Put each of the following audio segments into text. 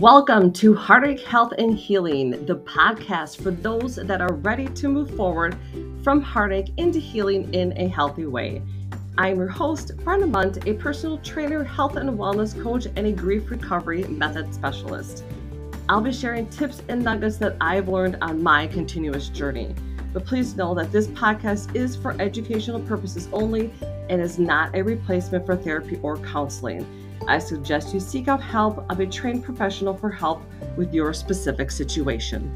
Welcome to Heartache Health and Healing, the podcast for those that are ready to move forward from heartache into healing in a healthy way. I'm your host, Brenda Mundt, a personal trainer, health and wellness coach, and a grief recovery method specialist. I'll be sharing tips and nuggets that I've learned on my continuous journey. But please know that this podcast is for educational purposes only and is not a replacement for therapy or counseling. I suggest you seek out help of a trained professional for help with your specific situation.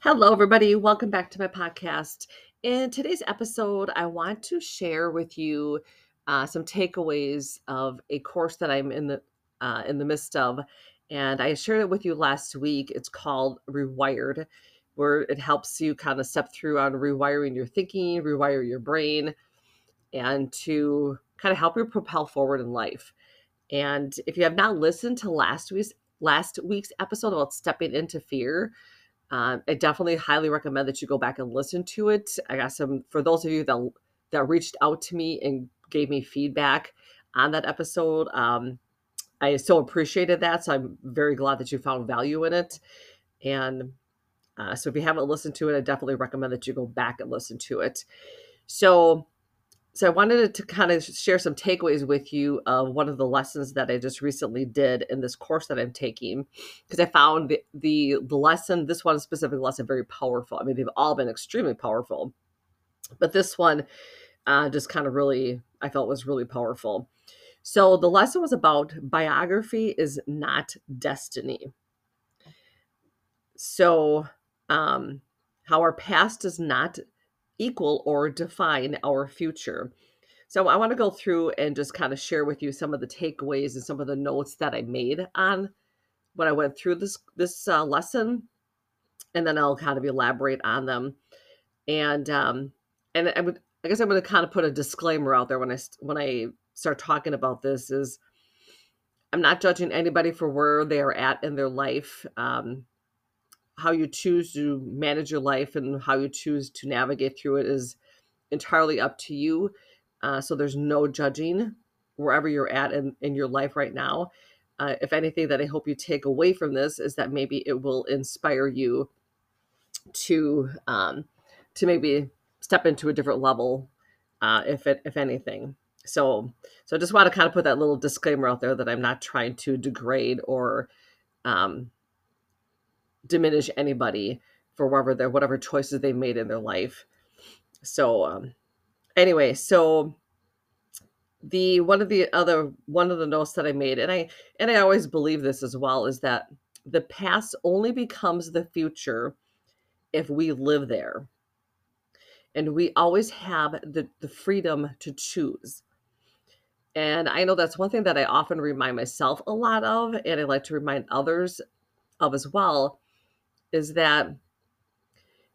Hello, everybody. Welcome back to my podcast. In today's episode, I want to share with you uh, some takeaways of a course that I'm in the uh, in the midst of, and I shared it with you last week. It's called Rewired where it helps you kind of step through on rewiring your thinking, rewire your brain, and to kind of help you propel forward in life. And if you have not listened to last week's last week's episode about stepping into fear, um, I definitely highly recommend that you go back and listen to it. I got some for those of you that that reached out to me and gave me feedback on that episode. Um, I so appreciated that. So I'm very glad that you found value in it. And uh, so if you haven't listened to it, I definitely recommend that you go back and listen to it. So, so I wanted to kind of share some takeaways with you of one of the lessons that I just recently did in this course that I'm taking, because I found the, the the lesson, this one specific lesson, very powerful. I mean, they've all been extremely powerful, but this one uh, just kind of really, I felt was really powerful. So the lesson was about biography is not destiny. So um, how our past does not equal or define our future. So I want to go through and just kind of share with you some of the takeaways and some of the notes that I made on when I went through this this uh, lesson, and then I'll kind of elaborate on them. And um, and I would I guess I'm going to kind of put a disclaimer out there when I when I start talking about this is I'm not judging anybody for where they are at in their life. Um, how you choose to manage your life and how you choose to navigate through it is entirely up to you. Uh, so there's no judging wherever you're at in, in your life right now. Uh, if anything that I hope you take away from this is that maybe it will inspire you to um, to maybe step into a different level, uh, if it if anything. So so I just want to kind of put that little disclaimer out there that I'm not trying to degrade or um, diminish anybody for whatever their whatever choices they made in their life. So um anyway, so the one of the other one of the notes that I made and I and I always believe this as well is that the past only becomes the future if we live there. And we always have the, the freedom to choose. And I know that's one thing that I often remind myself a lot of, and I like to remind others of as well, is that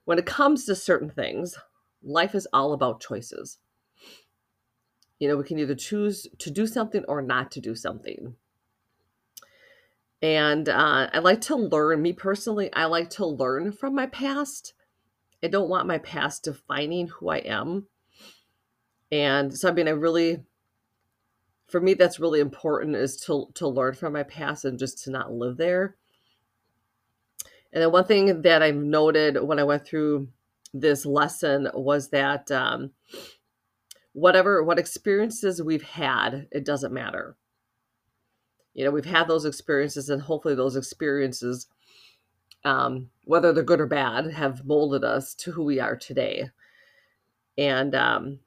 when it comes to certain things, life is all about choices. You know, we can either choose to do something or not to do something. And uh, I like to learn, me personally, I like to learn from my past. I don't want my past defining who I am. And so, I mean, I really, for me, that's really important is to, to learn from my past and just to not live there. And then one thing that I've noted when I went through this lesson was that um, whatever what experiences we've had, it doesn't matter. You know, we've had those experiences, and hopefully, those experiences, um, whether they're good or bad, have molded us to who we are today. And um,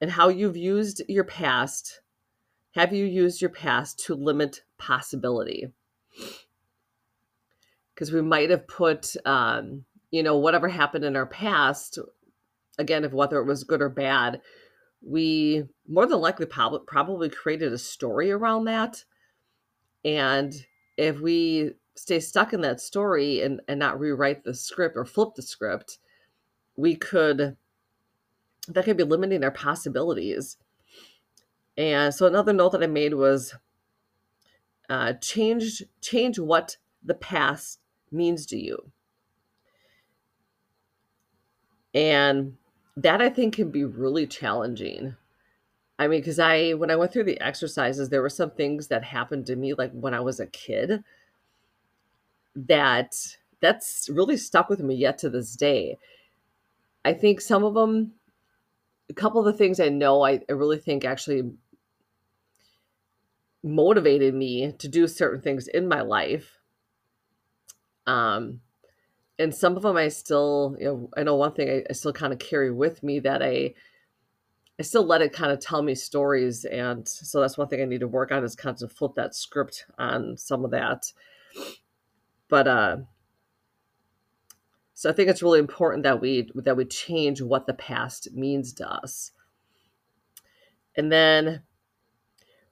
and how you've used your past. Have you used your past to limit possibility? Because we might have put um, you know whatever happened in our past again if whether it was good or bad we more than likely probably created a story around that. And if we stay stuck in that story and, and not rewrite the script or flip the script we could that could be limiting our possibilities. And so another note that i made was uh, change change what the past means to you. And that I think can be really challenging I mean, because I when I went through the exercises, there were some things that happened to me like when I was a kid that that's really stuck with me yet to this day. I think some of them, a couple of the things I know, I, I really think actually motivated me to do certain things in my life. Um, and some of them I still, you know, I know one thing I, I still kind of carry with me that I, I still let it kind of tell me stories, and so that's one thing I need to work on is kind of flip that script on some of that. But uh, so I think it's really important that we that we change what the past means to us. And then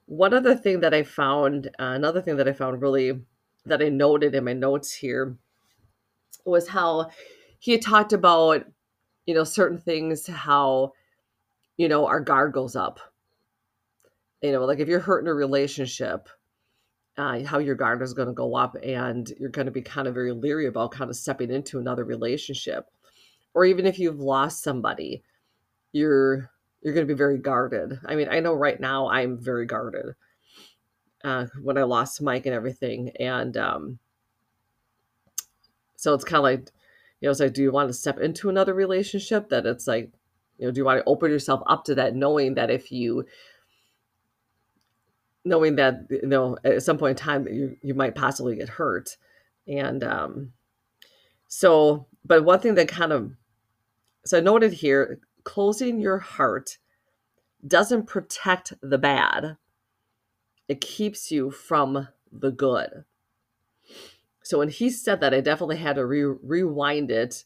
one other thing that I found, uh, another thing that I found really that I noted in my notes here was how he had talked about, you know, certain things, how, you know, our guard goes up. You know, like if you're hurt in a relationship, uh, how your guard is going to go up and you're going to be kind of very leery about kind of stepping into another relationship. Or even if you've lost somebody, you're you're going to be very guarded. I mean, I know right now I'm very guarded uh, when I lost Mike and everything. And um, so it's kind of like, you know, it's like, do you want to step into another relationship that it's like, you know, do you want to open yourself up to that, knowing that if you, knowing that, you know, at some point in time you, you might possibly get hurt. And um, so, but one thing that kind of, so I noted here, closing your heart doesn't protect the bad, it keeps you from the good. So when he said that, I definitely had to re- rewind it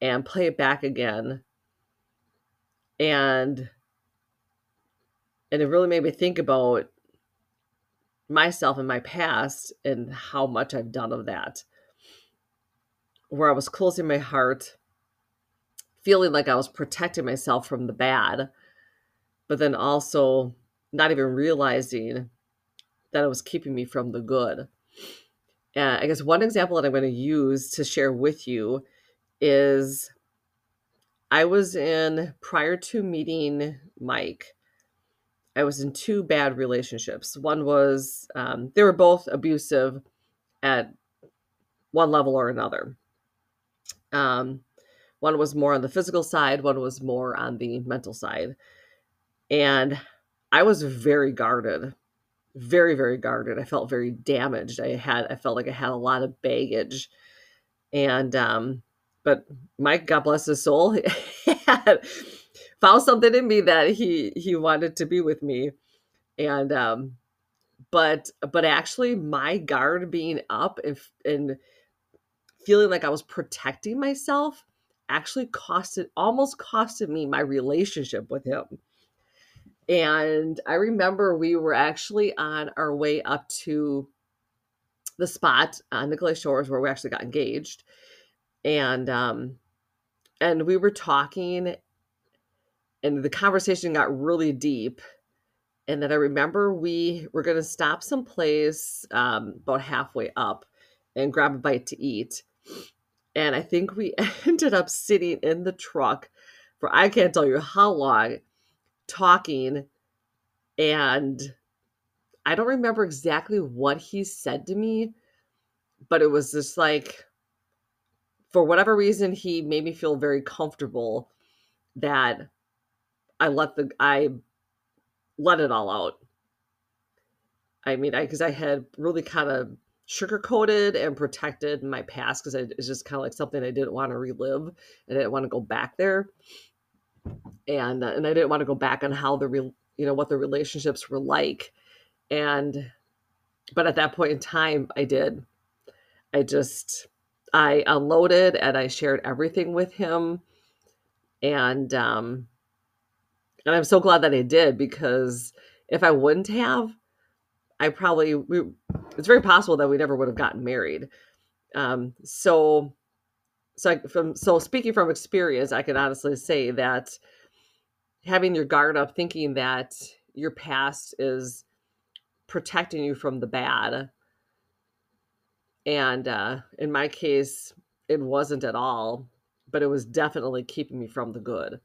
and play it back again. And and it really made me think about myself and my past and how much I've done of that. Where I was closing my heart feeling like I was protecting myself from the bad, but then also not even realizing that it was keeping me from the good. And I guess one example that I'm going to use to share with you is I was in, prior to meeting Mike, I was in two bad relationships. One was, um, they were both abusive at one level or another. Um, one was more on the physical side, one was more on the mental side. And I was very guarded, very, very guarded. I felt very damaged. I had, I felt like I had a lot of baggage. And, um, but Mike, God bless his soul, had found something in me that he, he wanted to be with me. And, um, but, but actually my guard being up and, and feeling like I was protecting myself actually costed almost costed me my relationship with him. And I remember we were actually on our way up to the spot on Nicolay Shores where we actually got engaged. And um and we were talking and the conversation got really deep. And then I remember we were going to stop someplace um, about halfway up and grab a bite to eat and I think we ended up sitting in the truck for I can't tell you how long talking and I don't remember exactly what he said to me, but it was just like for whatever reason he made me feel very comfortable that I let the I let it all out. I mean, I because I had really kind of sugar coated and protected my past because it's just kind of like something I didn't want to relive and I didn't want to go back there. And uh, and I didn't want to go back on how the real you know what the relationships were like. And but at that point in time I did. I just I unloaded and I shared everything with him. And um and I'm so glad that I did because if I wouldn't have, I probably we, it's very possible that we never would have gotten married. Um, so, so I, from so speaking from experience, I can honestly say that having your guard up, thinking that your past is protecting you from the bad, and uh, in my case, it wasn't at all, but it was definitely keeping me from the good.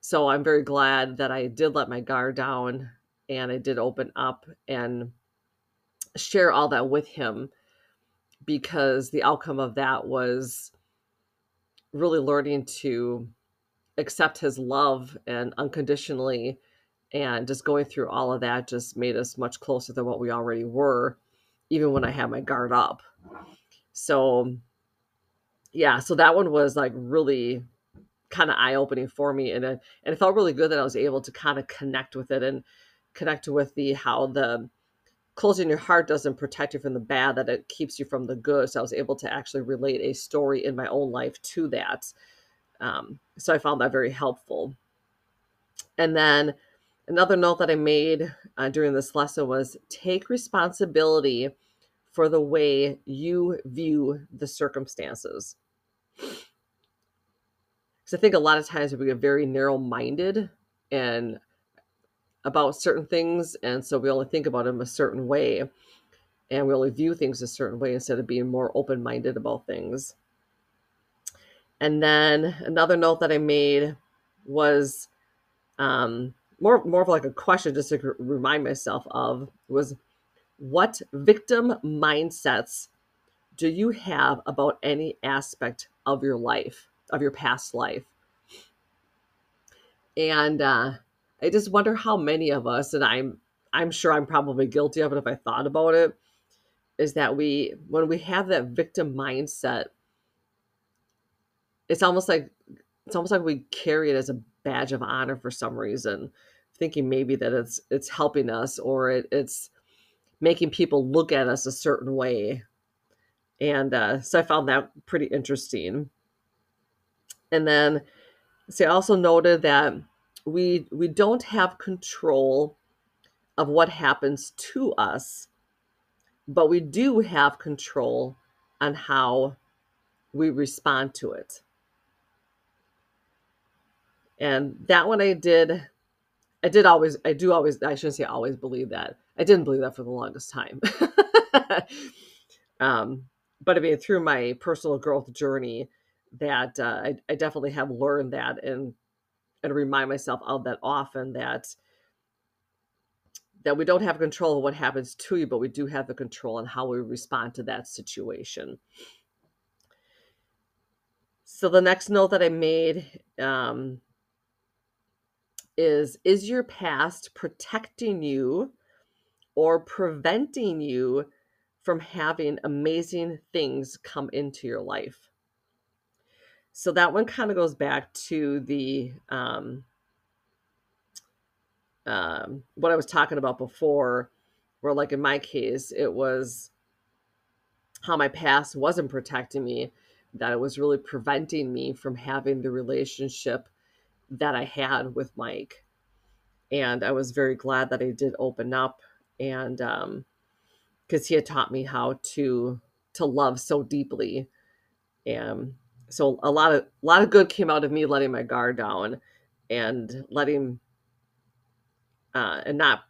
so I'm very glad that I did let my guard down and I did open up and share all that with him because the outcome of that was really learning to accept his love and unconditionally and just going through all of that just made us much closer than what we already were even when I had my guard up. So yeah, so that one was like really kind of eye opening for me, and it, and it felt really good that I was able to kind of connect with it and connect with the how the closing your heart doesn't protect you from the bad, that it keeps you from the good. So I was able to actually relate a story in my own life to that. Um, so I found that very helpful. And then another note that I made uh, during this lesson was take responsibility for the way you view the circumstances. Because I think a lot of times we get very narrow minded and about certain things. And so we only think about them a certain way and we only view things a certain way instead of being more open minded about things. And then another note that I made was um, more more of like a question just to remind myself of was what victim mindsets do you have about any aspect of your life, of your past life? And uh, I just wonder how many of us, and I'm I'm sure I'm probably guilty of it if I thought about it, is that we when we have that victim mindset, it's almost like it's almost like we carry it as a badge of honor for some reason, thinking maybe that it's it's helping us or it, it's making people look at us a certain way. And uh, so I found that pretty interesting. And then, see, I also noted that we we don't have control of what happens to us, but we do have control on how we respond to it. And that one I did I did always I do always I shouldn't say always believe that. I didn't believe that for the longest time. um, but I mean through my personal growth journey that uh, I, I definitely have learned that and and remind myself of that often that that we don't have control of what happens to you, but we do have the control on how we respond to that situation. So the next note that I made um, is Is your past protecting you or preventing you from having amazing things come into your life? So that one kind of goes back to the um, um, what I was talking about before, where like in my case, it was how my past wasn't protecting me, that it was really preventing me from having the relationship that I had with Mike. And I was very glad that I did open up and um because he had taught me how to to love so deeply and so a lot of a lot of good came out of me letting my guard down and letting uh, and not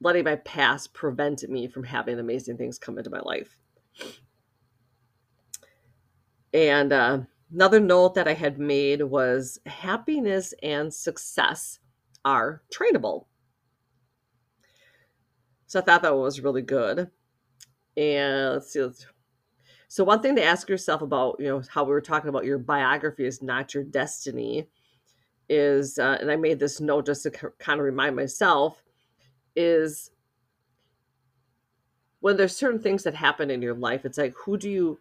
letting my past prevent me from having amazing things come into my life. And uh, another note that I had made was happiness and success are trainable. So I thought that was really good. And let's see, let's so one thing to ask yourself about, you know, how we were talking about your biography is not your destiny is, uh, and I made this note just to kind of remind myself, is when there's certain things that happen in your life, it's like who do you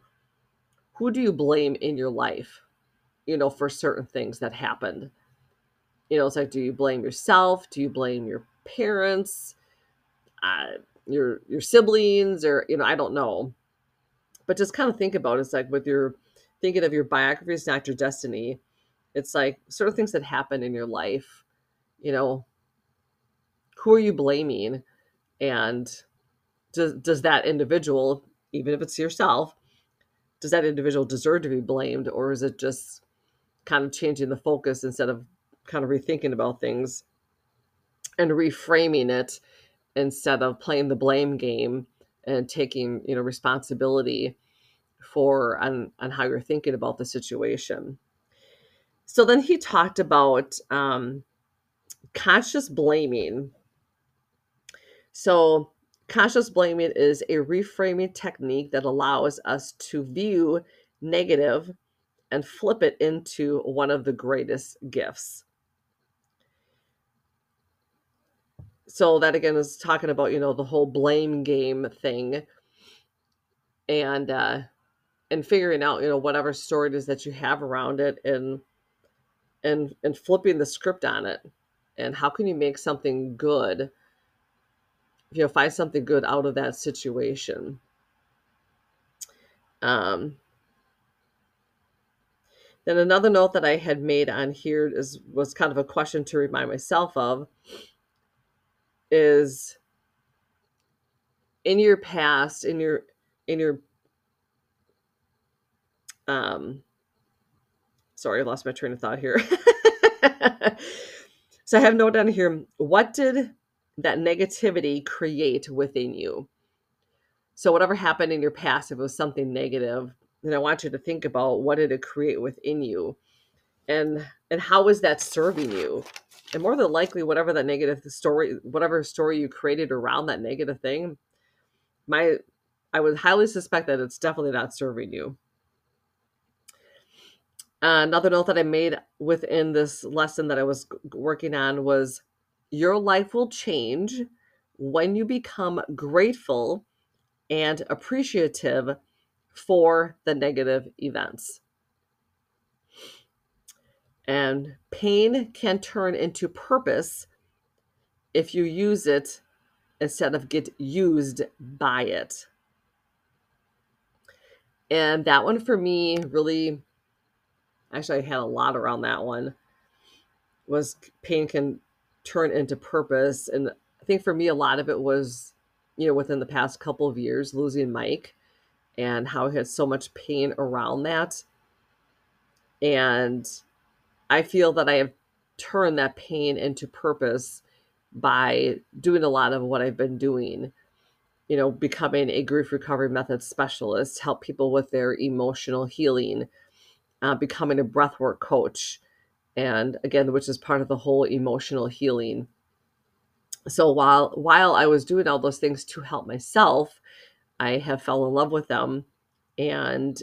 who do you blame in your life, you know, for certain things that happened? You know, it's like do you blame yourself? Do you blame your parents, uh, your your siblings, or you know, I don't know but just kind of think about it. it's like with your thinking of your biography is not your destiny it's like sort of things that happen in your life you know who are you blaming and does, does that individual even if it's yourself does that individual deserve to be blamed or is it just kind of changing the focus instead of kind of rethinking about things and reframing it instead of playing the blame game and taking you know responsibility for on on how you're thinking about the situation So then he talked about um, conscious blaming. So, conscious blaming is a reframing technique that allows us to view negative and flip it into one of the greatest gifts. So that again is talking about, you know, the whole blame game thing and uh and figuring out, you know, whatever story it is that you have around it and and and flipping the script on it. And how can you make something good? You know, find something good out of that situation. Um then another note that I had made on here is was kind of a question to remind myself of is in your past, in your in your um sorry, I lost my train of thought here. so I have no down here, what did that negativity create within you? So whatever happened in your past, if it was something negative, then I want you to think about what did it create within you? And and how is that serving you? And more than likely, whatever that negative story, whatever story you created around that negative thing, my I would highly suspect that it's definitely not serving you. Uh, another note that I made within this lesson that I was working on was your life will change when you become grateful and appreciative for the negative events. And pain can turn into purpose if you use it instead of get used by it. And that one for me really actually I had a lot around that one was pain can turn into purpose and I think for me a lot of it was you know within the past couple of years losing Mike and how I had so much pain around that and I feel that I have turned that pain into purpose by doing a lot of what I've been doing you know becoming a grief recovery method specialist help people with their emotional healing uh, becoming a breathwork coach, and again, which is part of the whole emotional healing. So while while I was doing all those things to help myself, I have fell in love with them, and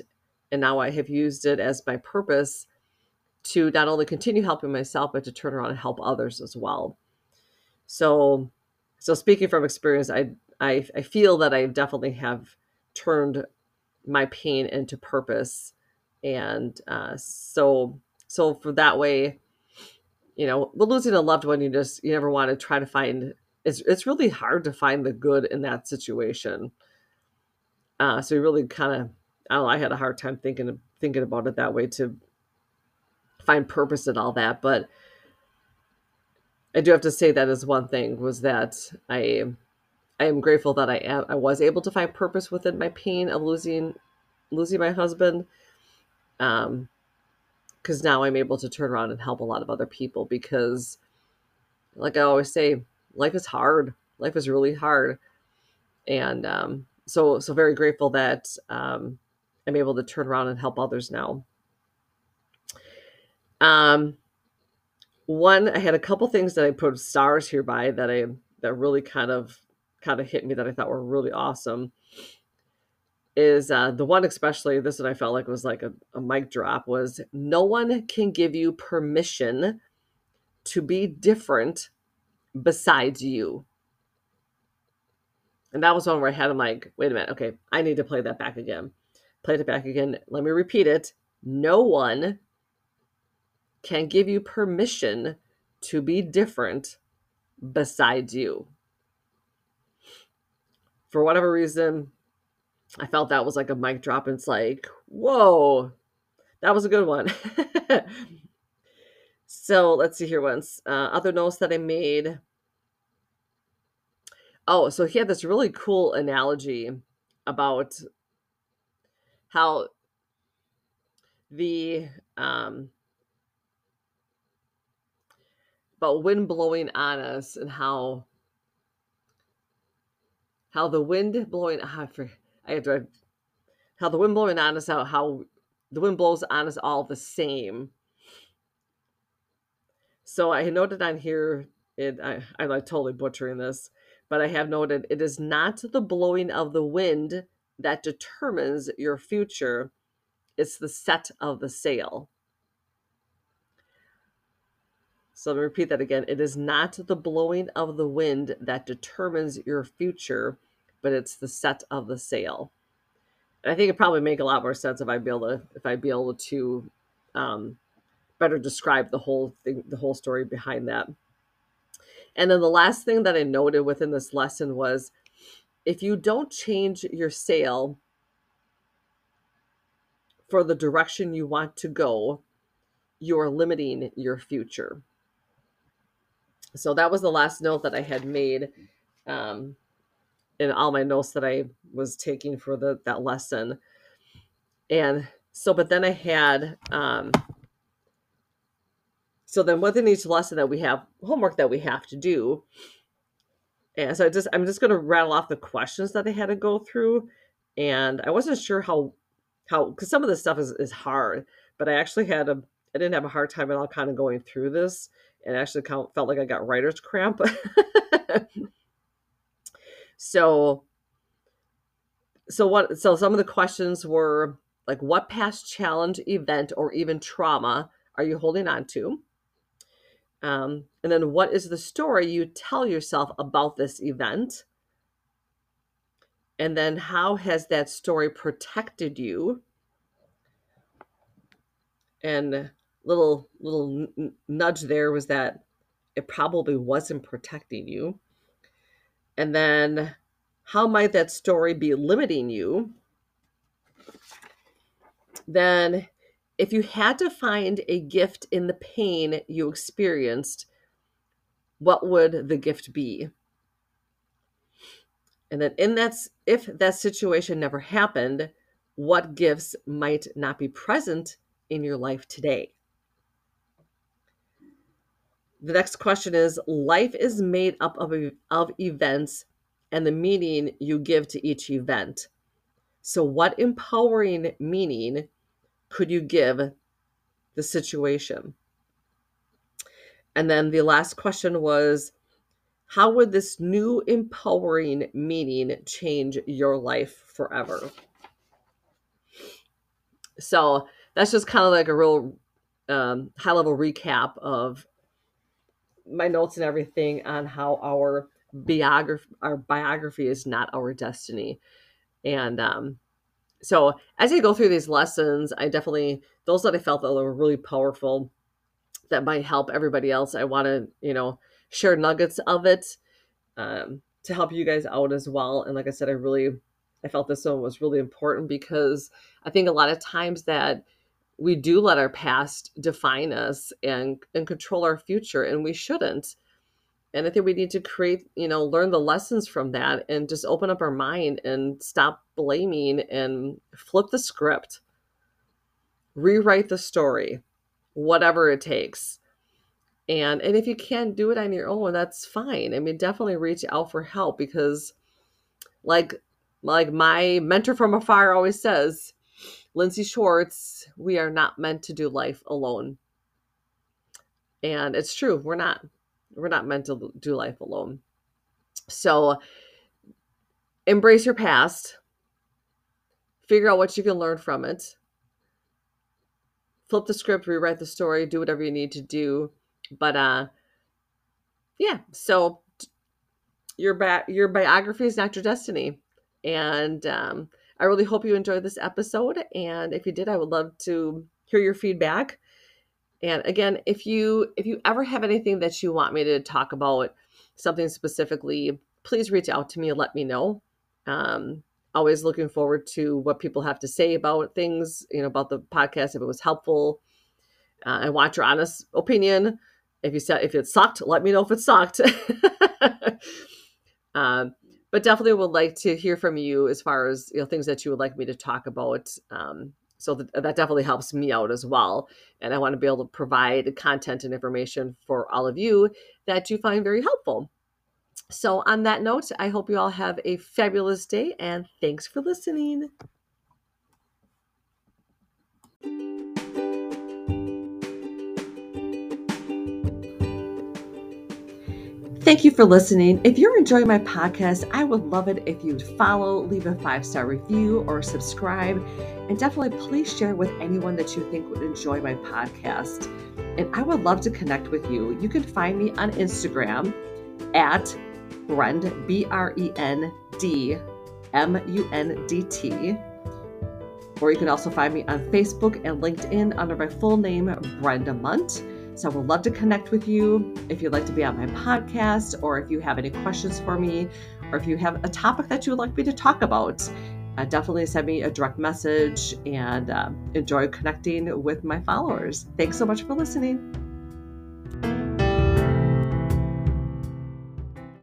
and now I have used it as my purpose to not only continue helping myself, but to turn around and help others as well. So, so speaking from experience, I I, I feel that I definitely have turned my pain into purpose and uh, so so for that way you know losing a loved one you just you never want to try to find it's it's really hard to find the good in that situation uh, so you really kind of I don't know, I had a hard time thinking thinking about it that way to find purpose in all that but I do have to say that as one thing was that I I am grateful that I am I was able to find purpose within my pain of losing losing my husband um, because now I'm able to turn around and help a lot of other people because, like I always say, life is hard. Life is really hard, and um, so so very grateful that um, I'm able to turn around and help others now. Um, one, I had a couple things that I put stars here by that I that really kind of kind of hit me that I thought were really awesome is uh, the one especially this one I felt like was like a, a mic drop was no one can give you permission to be different besides you. And that was one where I had him like, wait a minute, okay, I need to play that back again. Played it back again. Let me repeat it. No one can give you permission to be different besides you. For whatever reason, I felt that was like a mic drop. And it's like, whoa, that was a good one. so let's see here once. Uh, other notes that I made. Oh, so he had this really cool analogy about how the um about wind blowing on us and how how the wind blowing ah, I I have to how the wind blowing on us out how the wind blows on us all the same So I noted on here, it I, I'm like totally butchering this, but I have noted it is not the blowing of the wind that determines your future, it's the set of the sail. So let me repeat that again. It is not the blowing of the wind that determines your future, but it's the set of the sail. And I think it probably make a lot more sense if I'd be able to if I'd be able to um, better describe the whole thing, the whole story behind that. And then the last thing that I noted within this lesson was if you don't change your sail for the direction you want to go, you are limiting your future. So that was the last note that I had made um, in all my notes that I was taking for the that lesson. And so, but then I had um, so then within each lesson that we have homework that we have to do. And so I just I'm just gonna rattle off the questions that I had to go through. And I wasn't sure how how because some of this stuff is, is hard, but I actually had a I didn't have a hard time at all kind of going through this and actually felt like I got writer's cramp. so so what so some of the questions were like what past challenge event or even trauma are you holding on to um, and then what is the story you tell yourself about this event? And then how has that story protected you? And little little nudge there was that it probably wasn't protecting you. And then how might that story be limiting you? Then if you had to find a gift in the pain you experienced, what would the gift be? And then in that if that situation never happened, what gifts might not be present in your life today? The next question is life is made up of, of events and the meaning you give to each event. So, what empowering meaning could you give the situation? And then the last question was how would this new empowering meaning change your life forever? So that's just kind of like a real um, high level recap of my notes and everything on how our biography our biography is not our destiny and um, so as I go through these lessons, I definitely those that I felt that were really powerful that might help everybody else. I want to you know share nuggets of it um, to help you guys out as well. And like I said, I really I felt this one was really important because I think a lot of times that we do let our past define us and and control our future, and we shouldn't. And i think we need to create you know learn the lessons from that and just open up our mind and stop blaming and flip the script. Rewrite the story whatever it takes. And and if you can't do it on your own that's fine. I mean definitely reach out for help because like like my mentor from afar always says lindsay schwartz we are not meant to do life alone and it's true we're not we're not meant to do life alone. So embrace your past, figure out what you can learn from it, flip the script, rewrite the story, do whatever you need to do. But uh yeah, so your ba- your biography is not your destiny. And um I really hope you enjoyed this episode and if you did I would love to hear your feedback and again, if you if you ever have anything that you want me to talk about, something specifically, please reach out to me and let me know. Um, always looking forward to what people have to say about things, you know, about the podcast. If it was helpful, uh, I want your honest opinion. If you said if it sucked, let me know if it sucked. um, but definitely would like to hear from you as far as you know things that you would like me to talk about. Um, so that, that definitely helps me out as well and i want to be able to provide content and information for all of you that you find very helpful so on that note i hope you all have a fabulous day and thanks for listening thank you for listening. If you're enjoying my podcast, I would love it if you'd follow, leave a five star review, or subscribe. And definitely please share with anyone that you think would enjoy my podcast. And I would love to connect with you. You can find me on Instagram at Brend, B R E N D M U N D T. Or you can also find me on Facebook and LinkedIn under my full name, Brenda Mundt. So I would love to connect with you if you'd like to be on my podcast, or if you have any questions for me, or if you have a topic that you would like me to talk about. Uh, definitely send me a direct message and uh, enjoy connecting with my followers. Thanks so much for listening.